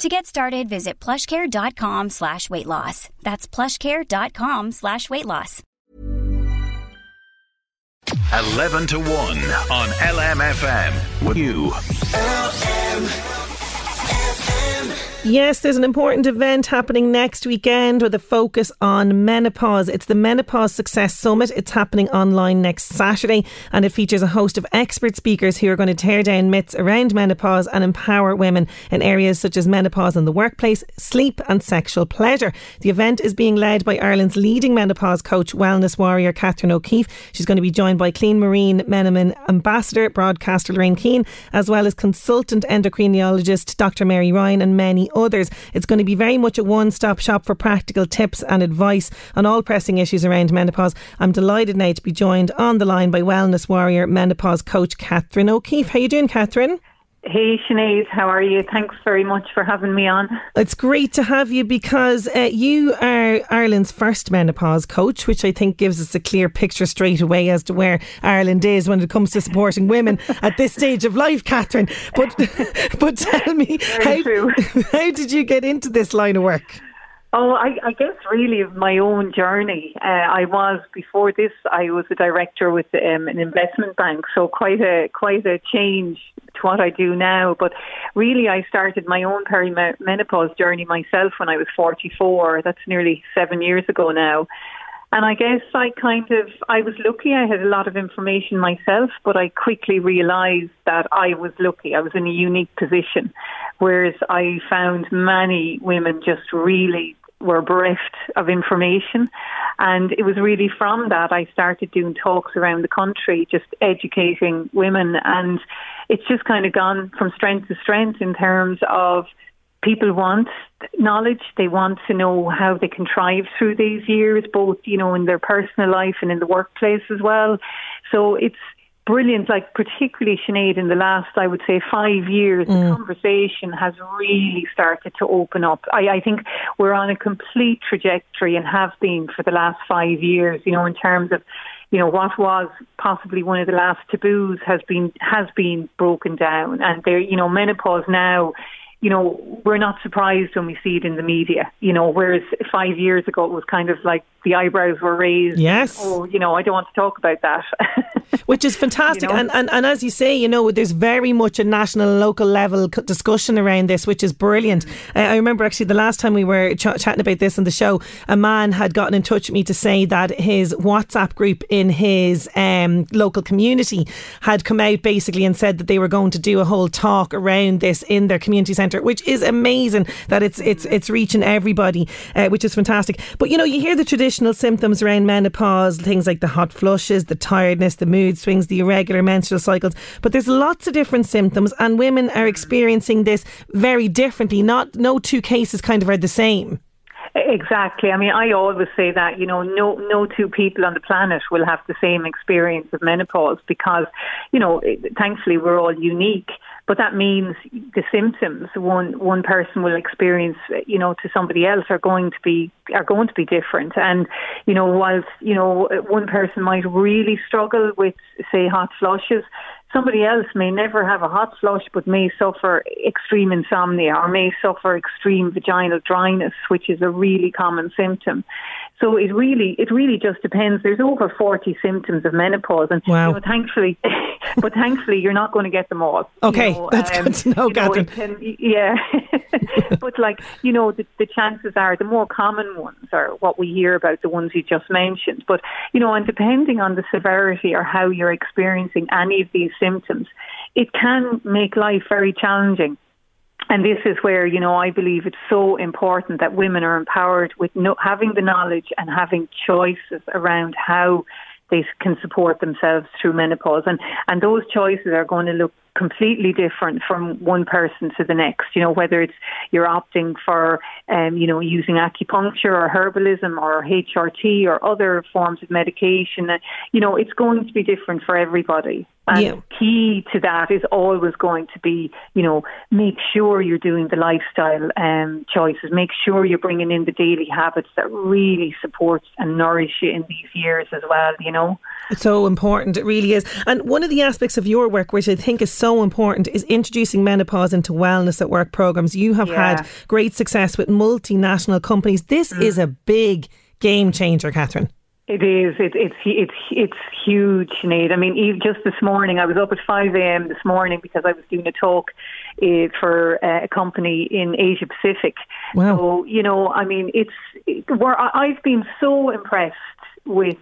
To get started, visit plushcare.com slash weight loss. That's plushcare.com slash weight loss. 11 to 1 on LMFM. With you. Yes, there's an important event happening next weekend with a focus on menopause. It's the Menopause Success Summit. It's happening online next Saturday and it features a host of expert speakers who are going to tear down myths around menopause and empower women in areas such as menopause in the workplace, sleep, and sexual pleasure. The event is being led by Ireland's leading menopause coach, wellness warrior Catherine O'Keeffe. She's going to be joined by Clean Marine MenoMin ambassador, broadcaster Lorraine Keane, as well as consultant endocrinologist Dr. Mary Ryan and many others. It's going to be very much a one stop shop for practical tips and advice on all pressing issues around menopause. I'm delighted now to be joined on the line by wellness warrior, menopause coach Catherine O'Keeffe. How you doing, Catherine? Hey Sinead, how are you? Thanks very much for having me on. It's great to have you because uh, you are Ireland's first menopause coach, which I think gives us a clear picture straight away as to where Ireland is when it comes to supporting women at this stage of life, Catherine. But but tell me, how, how did you get into this line of work? Oh, I, I guess really of my own journey. Uh, I was before this. I was a director with um, an investment bank, so quite a quite a change to what I do now. But really, I started my own perimenopause journey myself when I was 44. That's nearly seven years ago now. And I guess I kind of I was lucky. I had a lot of information myself, but I quickly realised that I was lucky. I was in a unique position, whereas I found many women just really were bereft of information. And it was really from that I started doing talks around the country, just educating women. And it's just kind of gone from strength to strength in terms of people want knowledge. They want to know how they can thrive through these years, both, you know, in their personal life and in the workplace as well. So it's, brilliant, like particularly Sinead in the last, I would say, five years, mm. the conversation has really started to open up. I, I think we're on a complete trajectory and have been for the last five years, you know, in terms of you know what was possibly one of the last taboos has been has been broken down and there you know menopause now you know, we're not surprised when we see it in the media, you know, whereas five years ago it was kind of like the eyebrows were raised. Yes. Oh, you know, I don't want to talk about that. Which is fantastic. You know? and, and, and as you say, you know, there's very much a national, and local level discussion around this, which is brilliant. Uh, I remember actually the last time we were ch- chatting about this on the show, a man had gotten in touch with me to say that his WhatsApp group in his um, local community had come out basically and said that they were going to do a whole talk around this in their community centre which is amazing that it's it's it's reaching everybody, uh, which is fantastic. But you know, you hear the symptoms around menopause, things like the hot flushes, the tiredness, the mood swings, the irregular menstrual cycles. But there's lots of different symptoms, and women are experiencing this very differently. Not no two cases kind of are the same. Exactly. I mean, I always say that you know, no no two people on the planet will have the same experience of menopause because, you know, thankfully we're all unique. But that means the symptoms one one person will experience, you know, to somebody else are going to be are going to be different. And you know, whilst you know one person might really struggle with, say, hot flushes, somebody else may never have a hot flush but may suffer extreme insomnia or may suffer extreme vaginal dryness, which is a really common symptom. So it really, it really just depends. There's over 40 symptoms of menopause, and wow. you know, thankfully, but thankfully you're not going to get them all. Okay, you know, that's um, good to know, Catherine. Can, yeah, but like you know, the, the chances are the more common ones are what we hear about, the ones you just mentioned. But you know, and depending on the severity or how you're experiencing any of these symptoms, it can make life very challenging. And this is where, you know, I believe it's so important that women are empowered with no, having the knowledge and having choices around how they can support themselves through menopause. And, and those choices are going to look completely different from one person to the next. You know, whether it's you're opting for, um, you know, using acupuncture or herbalism or HRT or other forms of medication. Uh, you know, it's going to be different for everybody. And yeah. key to that is always going to be, you know, make sure you're doing the lifestyle um, choices. Make sure you're bringing in the daily habits that really support and nourish you in these years as well. You know, it's so important. It really is. And one of the aspects of your work, which I think is so important, is introducing menopause into wellness at work programs. You have yeah. had great success with multinational companies. This mm. is a big game changer, Catherine. It is. It, it's it's it's huge, Sinead. I mean, even just this morning, I was up at five a.m. this morning because I was doing a talk uh, for uh, a company in Asia Pacific. Wow. So you know, I mean, it's it, where I've been so impressed with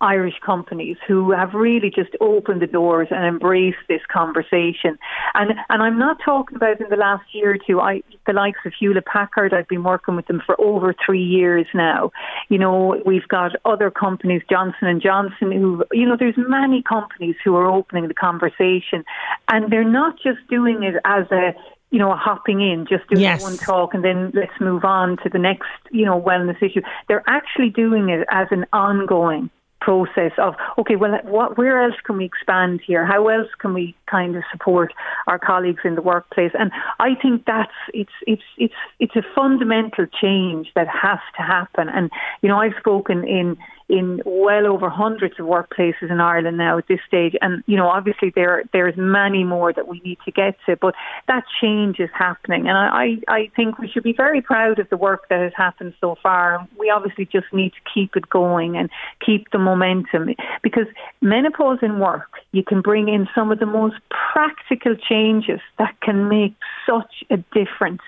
Irish companies who have really just opened the doors and embraced this conversation. And and I'm not talking about in the last year or two. I the likes of Hewlett Packard. I've been working with them for over three years now. You know, we've got other companies, Johnson and Johnson, who you know, there's many companies who are opening the conversation, and they're not just doing it as a you know, a hopping in, just doing yes. one talk and then let's move on to the next, you know, wellness issue. They're actually doing it as an ongoing process of okay, well, what, where else can we expand here? How else can we kind of support our colleagues in the workplace? And I think that's it's it's it's it's a fundamental change that has to happen. And you know, I've spoken in in well over hundreds of workplaces in Ireland now at this stage. And, you know, obviously there there's many more that we need to get to, but that change is happening. And I, I think we should be very proud of the work that has happened so far. We obviously just need to keep it going and keep the momentum because menopause in work, you can bring in some of the most practical changes that can make such a difference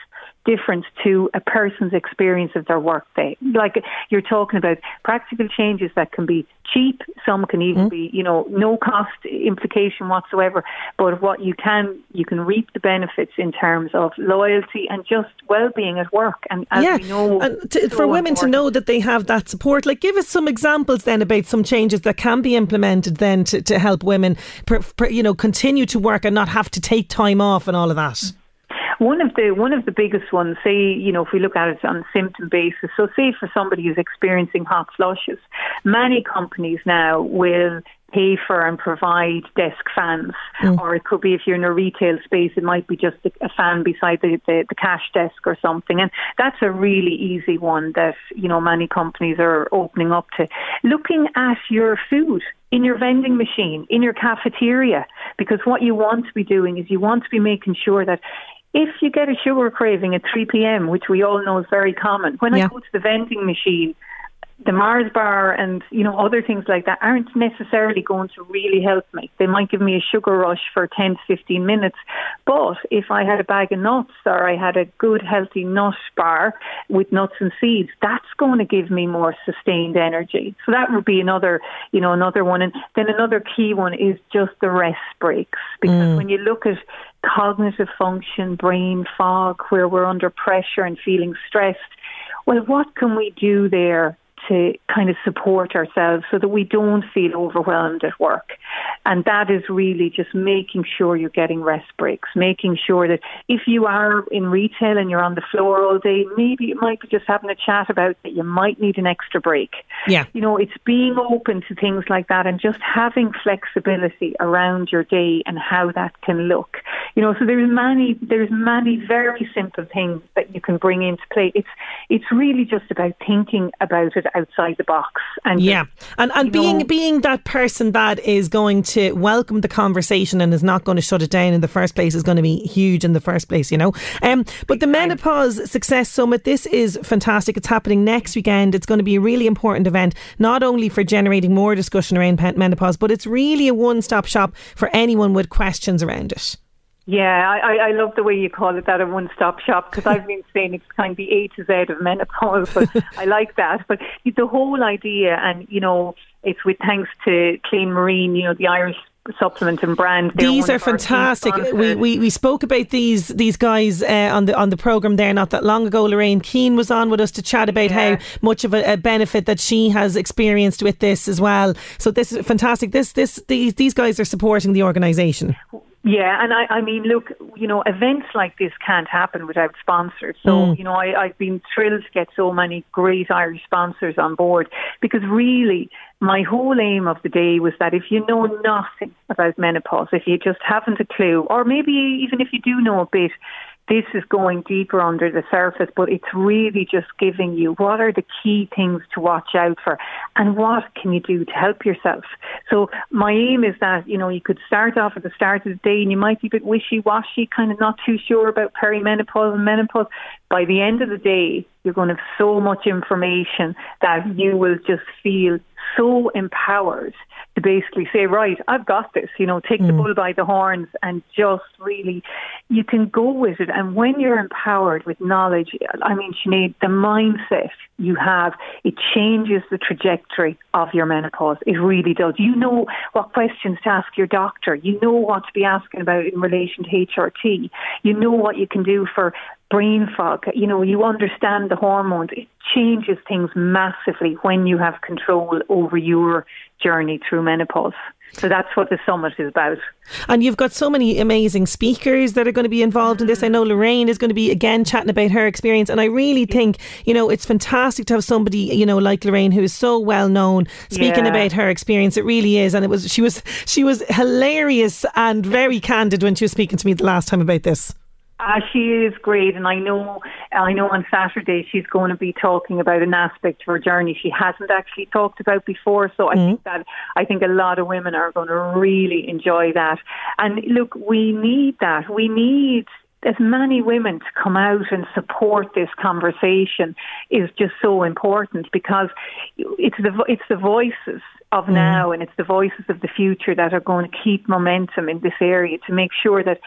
difference to a person's experience of their workday. Like you're talking about practical changes that can be cheap, some can even mm. be, you know, no cost implication whatsoever. But what you can, you can reap the benefits in terms of loyalty and just well-being at work. And yeah. know, and to, so for women important. to know that they have that support, like give us some examples then about some changes that can be implemented then to, to help women, you know, continue to work and not have to take time off and all of that. Mm. One of the one of the biggest ones, say, you know, if we look at it on a symptom basis, so say for somebody who's experiencing hot flushes, many companies now will pay for and provide desk fans. Mm. Or it could be if you're in a retail space, it might be just a, a fan beside the, the, the, cash desk or something. And that's a really easy one that, you know, many companies are opening up to. Looking at your food in your vending machine, in your cafeteria, because what you want to be doing is you want to be making sure that if you get a sugar craving at 3 p.m., which we all know is very common, when yeah. I go to the vending machine, the Mars bar and you know other things like that aren't necessarily going to really help me. They might give me a sugar rush for 10 to 15 minutes, but if I had a bag of nuts or I had a good healthy nut bar with nuts and seeds, that's going to give me more sustained energy. So that would be another, you know, another one. And then another key one is just the rest breaks because mm. when you look at cognitive function, brain fog, where we're under pressure and feeling stressed. Well, what can we do there to kind of support ourselves so that we don't feel overwhelmed at work. And that is really just making sure you're getting rest breaks, making sure that if you are in retail and you're on the floor all day, maybe it might be just having a chat about that you might need an extra break. Yeah. You know, it's being open to things like that and just having flexibility around your day and how that can look. You know, so there's many there's many very simple things that you can bring into play. It's it's really just about thinking about it outside the box. And yeah, just, and and being know, being that person that is going to welcome the conversation and is not going to shut it down in the first place is going to be huge in the first place, you know. Um, but the Menopause Success Summit, this is fantastic. It's happening next weekend. It's going to be a really important event, not only for generating more discussion around menopause, but it's really a one stop shop for anyone with questions around it. Yeah, I, I love the way you call it that a one stop shop because I've been saying it's kind of the A to Z of menopause, but I like that. But the whole idea, and you know, it's with thanks to Clean Marine, you know, the Irish supplement and brand. They're these are fantastic. We, we we spoke about these these guys uh, on the on the program there not that long ago. Lorraine Keane was on with us to chat about yeah. how much of a, a, benefit that she has experienced with this as well. So this is fantastic. This this these these guys are supporting the organisation. Yeah, and I, I mean, look, you know, events like this can't happen without sponsors. So, mm. you know, I, I've been thrilled to get so many great Irish sponsors on board because really my whole aim of the day was that if you know nothing about menopause, if you just haven't a clue, or maybe even if you do know a bit, this is going deeper under the surface, but it's really just giving you what are the key things to watch out for and what can you do to help yourself. So my aim is that, you know, you could start off at the start of the day and you might be a bit wishy-washy, kind of not too sure about perimenopause and menopause. By the end of the day, you're going to have so much information that you will just feel so empowered to basically say, right, I've got this, you know, take mm. the bull by the horns and just really, you can go with it. And when you're empowered with knowledge, I mean, Sinead, the mindset you have, it changes the trajectory of your menopause. It really does. You know what questions to ask your doctor. You know what to be asking about in relation to HRT. You know what you can do for brain fog. You know, you understand the hormones. It changes things massively when you have control over your journey through menopause. So that's what the summit is about. And you've got so many amazing speakers that are going to be involved in this. I know Lorraine is going to be again chatting about her experience. And I really think, you know, it's fantastic to have somebody, you know, like Lorraine who is so well known speaking yeah. about her experience. It really is. And it was she was she was hilarious and very candid when she was speaking to me the last time about this. Uh, she is great, and I know I know on Saturday she's going to be talking about an aspect of her journey she hasn't actually talked about before. So I mm think that I think a lot of women are going to really enjoy that. And look, we need that. We need as many women to come out and support this conversation is just so important because it's the it's the voices of mm. now and it's the voices of the future that are going to keep momentum in this area to make sure that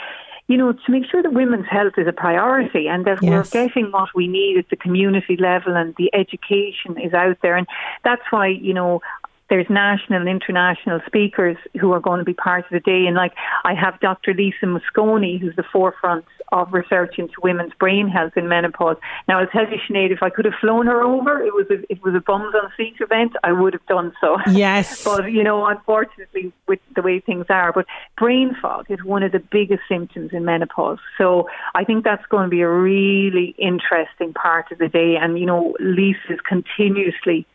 you know, to make sure that women's health is a priority and that yes. we're getting what we need at the community level and the education is out there. And that's why, you know, there's national and international speakers who are going to be part of the day. And like I have Dr. Lisa Mosconi, who's the forefront of research into women's brain health in menopause. Now, I'll tell you, Sinead, if I could have flown her over, it was a, it was a bums on seat event, I would have done so. Yes. but, you know, unfortunately, with the way things are, but brain fog is one of the biggest symptoms in menopause. So I think that's going to be a really interesting part of the day. And, you know, Lisa's continuously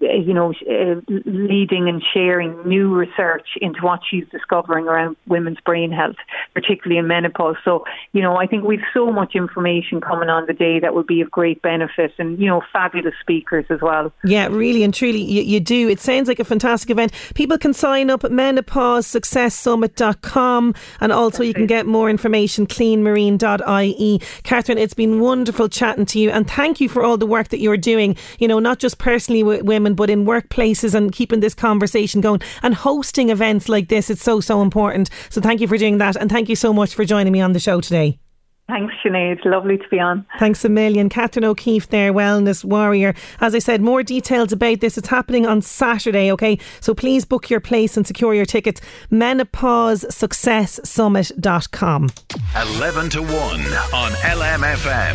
you know, uh, leading and sharing new research into what she's discovering around women's brain health, particularly in menopause. So, you know, I think we've so much information coming on the day that would be of great benefit and, you know, fabulous speakers as well. Yeah, really and truly, you, you do. It sounds like a fantastic event. People can sign up at menopausesuccesssummit.com and also That's you can it. get more information cleanmarine.ie. Catherine, it's been wonderful chatting to you and thank you for all the work that you're doing, you know, not just personally with women women, but in workplaces and keeping this conversation going and hosting events like this. It's so, so important. So thank you for doing that. And thank you so much for joining me on the show today. Thanks, Sinead. Lovely to be on. Thanks a million. Catherine O'Keeffe there, Wellness Warrior. As I said, more details about this. It's happening on Saturday, okay? So please book your place and secure your tickets. MenopauseSuccessSummit.com. 11 to 1 on LMFM.